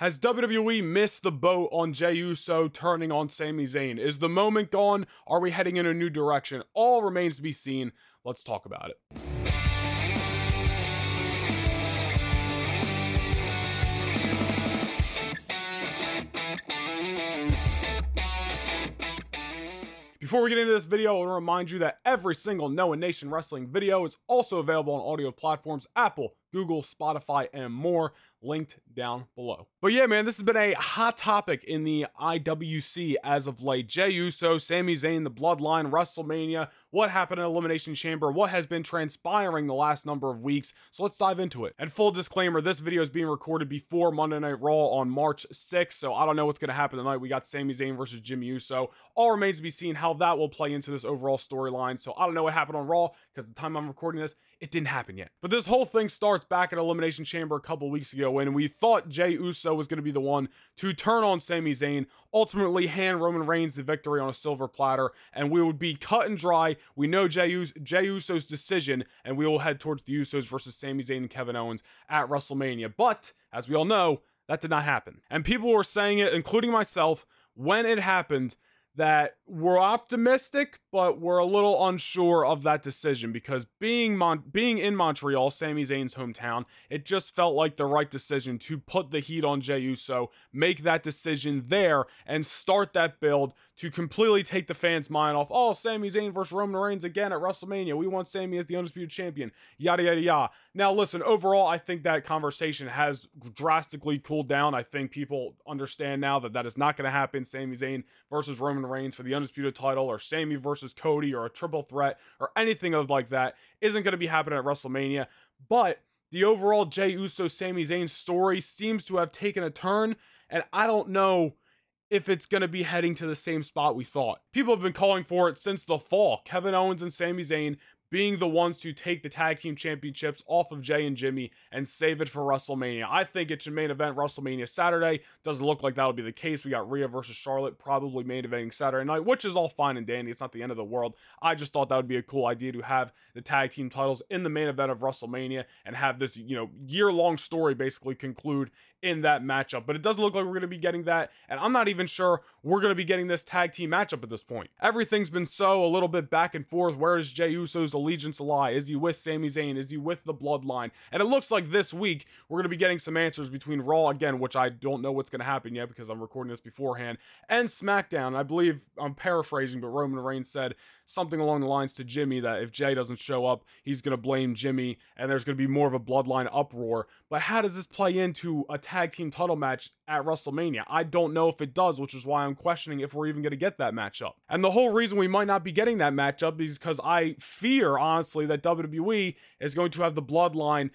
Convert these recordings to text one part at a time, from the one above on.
Has WWE missed the boat on Jey Uso turning on Sami Zayn? Is the moment gone? Are we heading in a new direction? All remains to be seen. Let's talk about it. Before we get into this video, I want to remind you that every single Noah Nation Wrestling video is also available on audio platforms Apple, Google, Spotify, and more, linked down below. But yeah, man, this has been a hot topic in the IWC as of late. Jey Uso, Sami Zayn, the Bloodline, WrestleMania, what happened in Elimination Chamber, what has been transpiring the last number of weeks. So let's dive into it. And full disclaimer, this video is being recorded before Monday Night Raw on March 6th, so I don't know what's going to happen tonight. We got Sami Zayn versus Jimmy Uso. All remains to be seen how that will play into this overall storyline. So I don't know what happened on Raw because the time I'm recording this, it didn't happen yet. But this whole thing starts back at Elimination Chamber a couple weeks ago when we thought Jey Uso was going to be the one to turn on Sami Zayn, ultimately hand Roman Reigns the victory on a silver platter, and we would be cut and dry. We know Jey, Us- Jey Uso's decision, and we will head towards the Usos versus Sami Zayn and Kevin Owens at WrestleMania. But, as we all know, that did not happen. And people were saying it, including myself, when it happened that we're optimistic, but we're a little unsure of that decision because being Mon- being in Montreal, Sami Zayn's hometown, it just felt like the right decision to put the heat on Jey Uso, make that decision there, and start that build to completely take the fans' mind off. Oh, Sami Zayn versus Roman Reigns again at WrestleMania. We want Sami as the undisputed champion. Yada yada yada. Now, listen. Overall, I think that conversation has drastically cooled down. I think people understand now that that is not going to happen. Sami Zayn versus Roman Reigns for the undisputed title, or Sami versus Cody, or a triple threat, or anything of like that isn't going to be happening at WrestleMania. But the overall Jey Uso Sami Zayn story seems to have taken a turn, and I don't know if it's going to be heading to the same spot we thought. People have been calling for it since the fall. Kevin Owens and Sami Zayn being the ones to take the tag team championships off of Jey and Jimmy and save it for WrestleMania. I think it should main event WrestleMania Saturday. Doesn't look like that'll be the case. We got Rhea versus Charlotte probably main eventing Saturday night, which is all fine and dandy. It's not the end of the world. I just thought that would be a cool idea to have the tag team titles in the main event of WrestleMania and have this, you know, year long story basically conclude in that matchup. But it doesn't look like we're going to be getting that. And I'm not even sure we're going to be getting this tag team matchup at this point. Everything's been so a little bit back and forth. Where is Jey Uso's allegiance lie? Is he with Sami Zayn? Is he with the bloodline? And it looks like this week we're going to be getting some answers between Raw again, which I don't know what's going to happen yet because I'm recording this beforehand, and SmackDown. I believe I'm paraphrasing, but Roman Reigns said something along the lines to Jimmy that if Jey doesn't show up, he's going to blame Jimmy and there's going to be more of a bloodline uproar. But how does this play into a tag team title match at WrestleMania? I don't know if it does, which is why I'm questioning if we're even going to get that matchup. And the whole reason we might not be getting that matchup is because I fear, honestly, that WWE is going to have the bloodline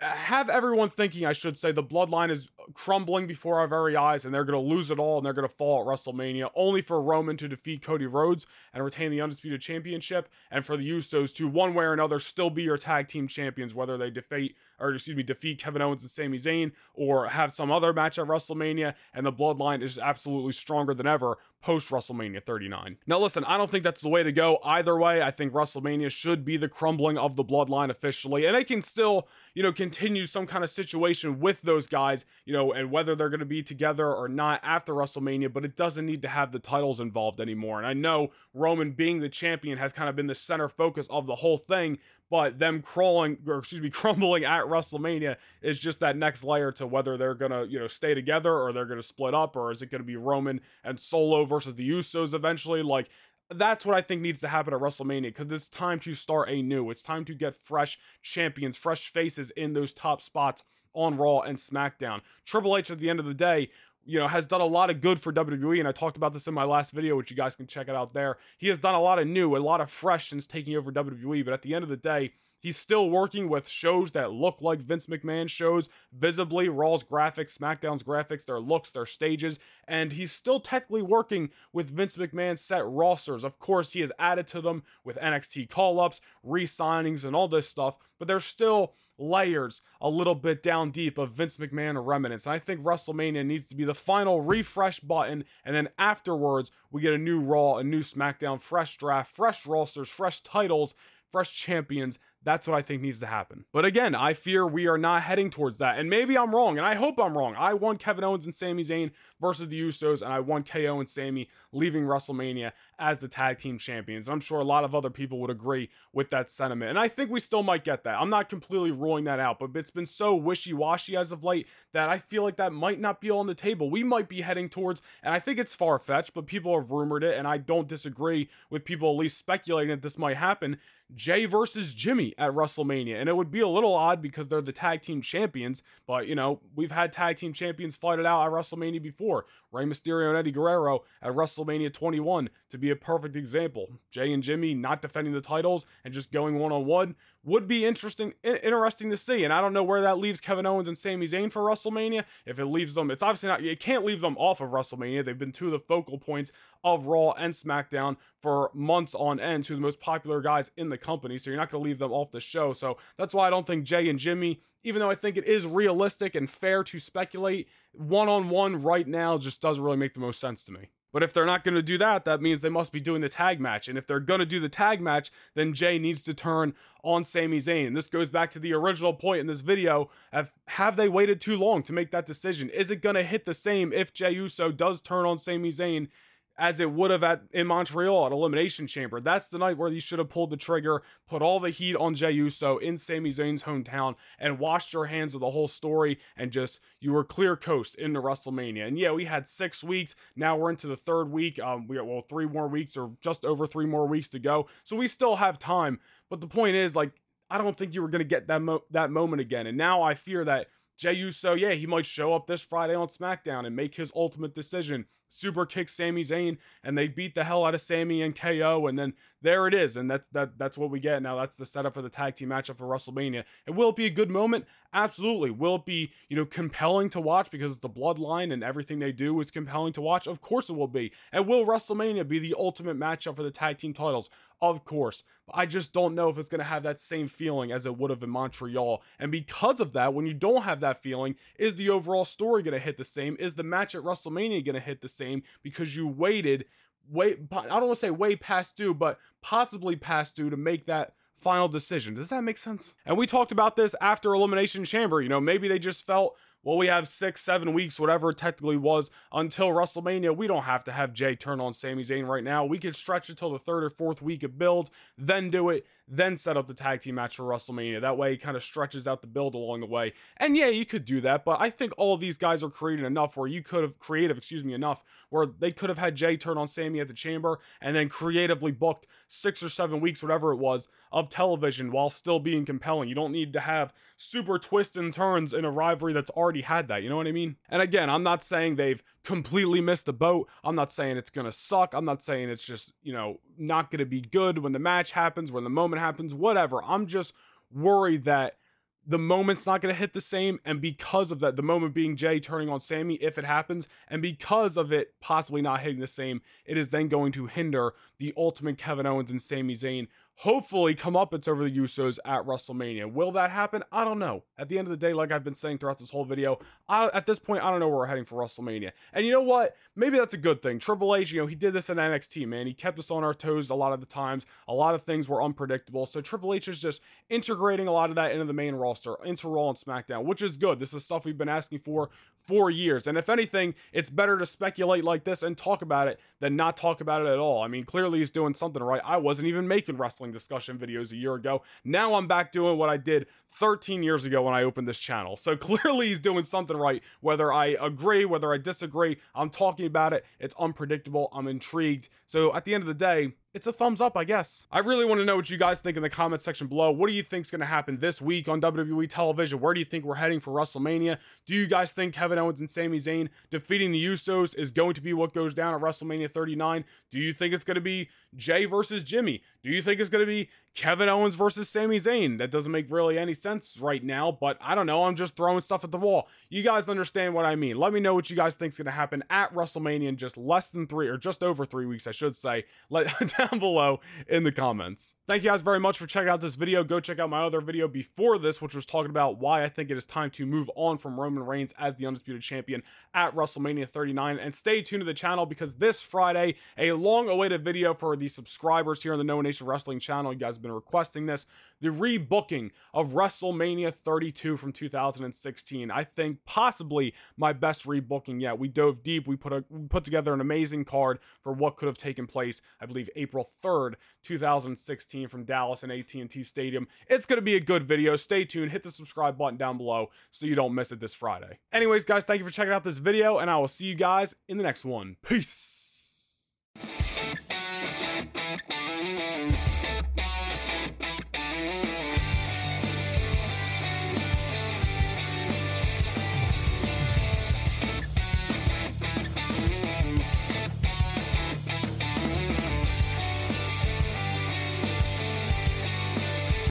have everyone thinking, I should say, the bloodline is crumbling before our very eyes and they're going to lose it all and they're going to fall at WrestleMania, only for Roman to defeat Cody Rhodes and retain the Undisputed Championship, and for the Usos to, one way or another, still be your tag team champions, whether they defeat, or excuse me, defeat Kevin Owens and Sami Zayn or have some other match at WrestleMania, and the bloodline is absolutely stronger than ever post WrestleMania 39. Now, listen, I don't think that's the way to go either way. I think WrestleMania should be the crumbling of the bloodline officially, and they can still, you know, continue some kind of situation with those guys, you know, and whether they're going to be together or not after WrestleMania, but it doesn't need to have the titles involved anymore. And I know Roman being the champion has kind of been the center focus of the whole thing, but them crawling or excuse me crumbling at WrestleMania is just that next layer to whether they're gonna you know stay together or they're gonna split up or is it gonna be Roman and Solo versus the Usos eventually like that's what I think needs to happen at WrestleMania because it's time to start anew. It's time to get fresh champions, fresh faces in those top spots on Raw and SmackDown. Triple H at the end of the day you know, has done a lot of good for WWE, and I talked about this in my last video, which you guys can check it out there. He has done a lot of new, a lot of fresh since taking over WWE, but at the end of the day, he's still working with shows that look like Vince McMahon shows, visibly Raw's graphics, SmackDown's graphics, their looks, their stages, and he's still technically working with Vince McMahon's set rosters. Of course, he has added to them with NXT call-ups, re-signings, and all this stuff, but there's still layers a little bit down deep of Vince McMahon remnants. And I think WrestleMania needs to be the final refresh button, and then afterwards we get a new Raw, a new SmackDown, fresh draft, fresh rosters, fresh titles, fresh champions. That's what I think needs to happen. But again, I fear we are not heading towards that. And maybe I'm wrong, and I hope I'm wrong. I want Kevin Owens and Sami Zayn versus the Usos, and I want KO and Sami leaving WrestleMania as the tag team champions. I'm sure a lot of other people would agree with that sentiment. And I think we still might get that. I'm not completely ruling that out, but it's been so wishy washy as of late that I feel like that might not be on the table. We might be heading towards, and I think it's far fetched, but people have rumored it, and I don't disagree with people at least speculating that this might happen. Jey versus Jimmy at WrestleMania. And it would be a little odd because they're the tag team champions, but you know, we've had tag team champions fight it out at WrestleMania before. Rey Mysterio and Eddie Guerrero at WrestleMania 21 to be a perfect example. Jey and Jimmy not defending the titles and just going one on one would be interesting interesting to see. And I don't know where that leaves Kevin Owens and Sami Zayn for WrestleMania. If it leaves them, it's obviously not it can't leave them off of WrestleMania. They've been two of the focal points of Raw and SmackDown for months on end, two of the most popular guys in the company. So you're not going to leave them off the show. So that's why I don't think Jey and Jimmy, even though I think it is realistic and fair to speculate, one on one right now just doesn't really make the most sense to me. But if they're not going to do that, that means they must be doing the tag match. And if they're going to do the tag match, then Jey needs to turn on Sami Zayn. This goes back to the original point in this video of have they waited too long to make that decision? Is it going to hit the same if Jey Uso does turn on Sami Zayn as it would have at in Montreal at Elimination Chamber. That's the night where you should have pulled the trigger, put all the heat on Jey Uso in Sami Zayn's hometown, and washed your hands of the whole story, and just you were clear coast into WrestleMania. And yeah, we had six weeks. Now we're into the third week. Um, we got well three more weeks or just over three more weeks to go, so we still have time. But the point is, like, I don't think you were gonna get that mo- that moment again, and now I fear that Jey Uso, yeah, he might show up this Friday on SmackDown and make his ultimate decision. Super kick Sami Zayn, and they beat the hell out of Sami and KO, and then there it is, and that's that that's what we get now. That's the setup for the tag team matchup for WrestleMania. And will it be a good moment? Absolutely. Will it be you know compelling to watch because the bloodline and everything they do is compelling to watch? Of course it will be. And will WrestleMania be the ultimate matchup for the tag team titles? Of course. I just don't know if it's going to have that same feeling as it would have in Montreal. And because of that, when you don't have that feeling, is the overall story going to hit the same? Is the match at WrestleMania going to hit the same because you waited way I don't want to say way past due, but possibly past due to make that final decision. Does that make sense? And we talked about this after Elimination Chamber. You know, maybe they just felt well, we have six, seven weeks, whatever it technically was, until WrestleMania. We don't have to have Jey turn on Sami Zayn right now. We could stretch it till the third or fourth week of build, then do it, then set up the tag team match for WrestleMania. That way, it kind of stretches out the build along the way. And yeah, you could do that, but I think all these guys are creative enough where you could have creative, excuse me, enough where they could have had Jey turn on Sami at the chamber and then creatively booked six or seven weeks, whatever it was, of television while still being compelling. You don't need to have super twists and turns in a rivalry that's already had that. You know what I mean? And again, I'm not saying they've completely missed the boat. I'm not saying it's going to suck. I'm not saying it's just, you know, not going to be good when the match happens, when the moment happens, whatever. I'm just worried that the moment's not going to hit the same. And because of that, the moment being Jey turning on Sami, if it happens, and because of it possibly not hitting the same, it is then going to hinder the ultimate Kevin Owens and Sami Zayn hopefully come up it's over the Usos at WrestleMania. Will that happen? I don't know. At the end of the day, like I've been saying throughout this whole video, I, at this point, I don't know where we're heading for WrestleMania. And you know what? Maybe that's a good thing. Triple H, you know, he did this in NXT, man. He kept us on our toes a lot of the times. A lot of things were unpredictable. So Triple H is just integrating a lot of that into the main roster, into Raw and SmackDown, which is good. This is stuff we've been asking for for years. And if anything, it's better to speculate like this and talk about it than not talk about it at all. I mean, clearly he's doing something right. I wasn't even making wrestling discussion videos a year ago. Now I'm back doing what I did 13 years ago when I opened this channel. So clearly he's doing something right. Whether I agree, whether I disagree, I'm talking about it. It's unpredictable. I'm intrigued. So at the end of the day, it's a thumbs up, I guess. I really want to know what you guys think in the comment section below. What do you think is going to happen this week on WWE television? Where do you think we're heading for WrestleMania? Do you guys think Kevin Owens and Sami Zayn defeating the Usos is going to be what goes down at WrestleMania 39? Do you think it's going to be Jey versus Jimmy? Do you think it's going to be Kevin Owens versus Sami Zayn? That doesn't make really any sense right now, but I don't know. I'm just throwing stuff at the wall. You guys understand what I mean. Let me know what you guys think is going to happen at WrestleMania in just less than three or just over three weeks, I should say. Let down below in the comments. Thank you guys very much for checking out this video. Go check out my other video before this, which was talking about why I think it is time to move on from Roman Reigns as the Undisputed Champion at WrestleMania 39. And stay tuned to the channel because this Friday, a long awaited video for the subscribers here on the No Nation Wrestling channel. You guys have been requesting this. The rebooking of WrestleMania 32 from 2016. I think possibly my best rebooking yet. We dove deep. We put a we put together an amazing card for what could have taken place. I believe April 3rd, 2016, from Dallas and AT&T Stadium. It's gonna be a good video. Stay tuned. Hit the subscribe button down below so you don't miss it this Friday. Anyways, guys, thank you for checking out this video, and I will see you guys in the next one. Peace.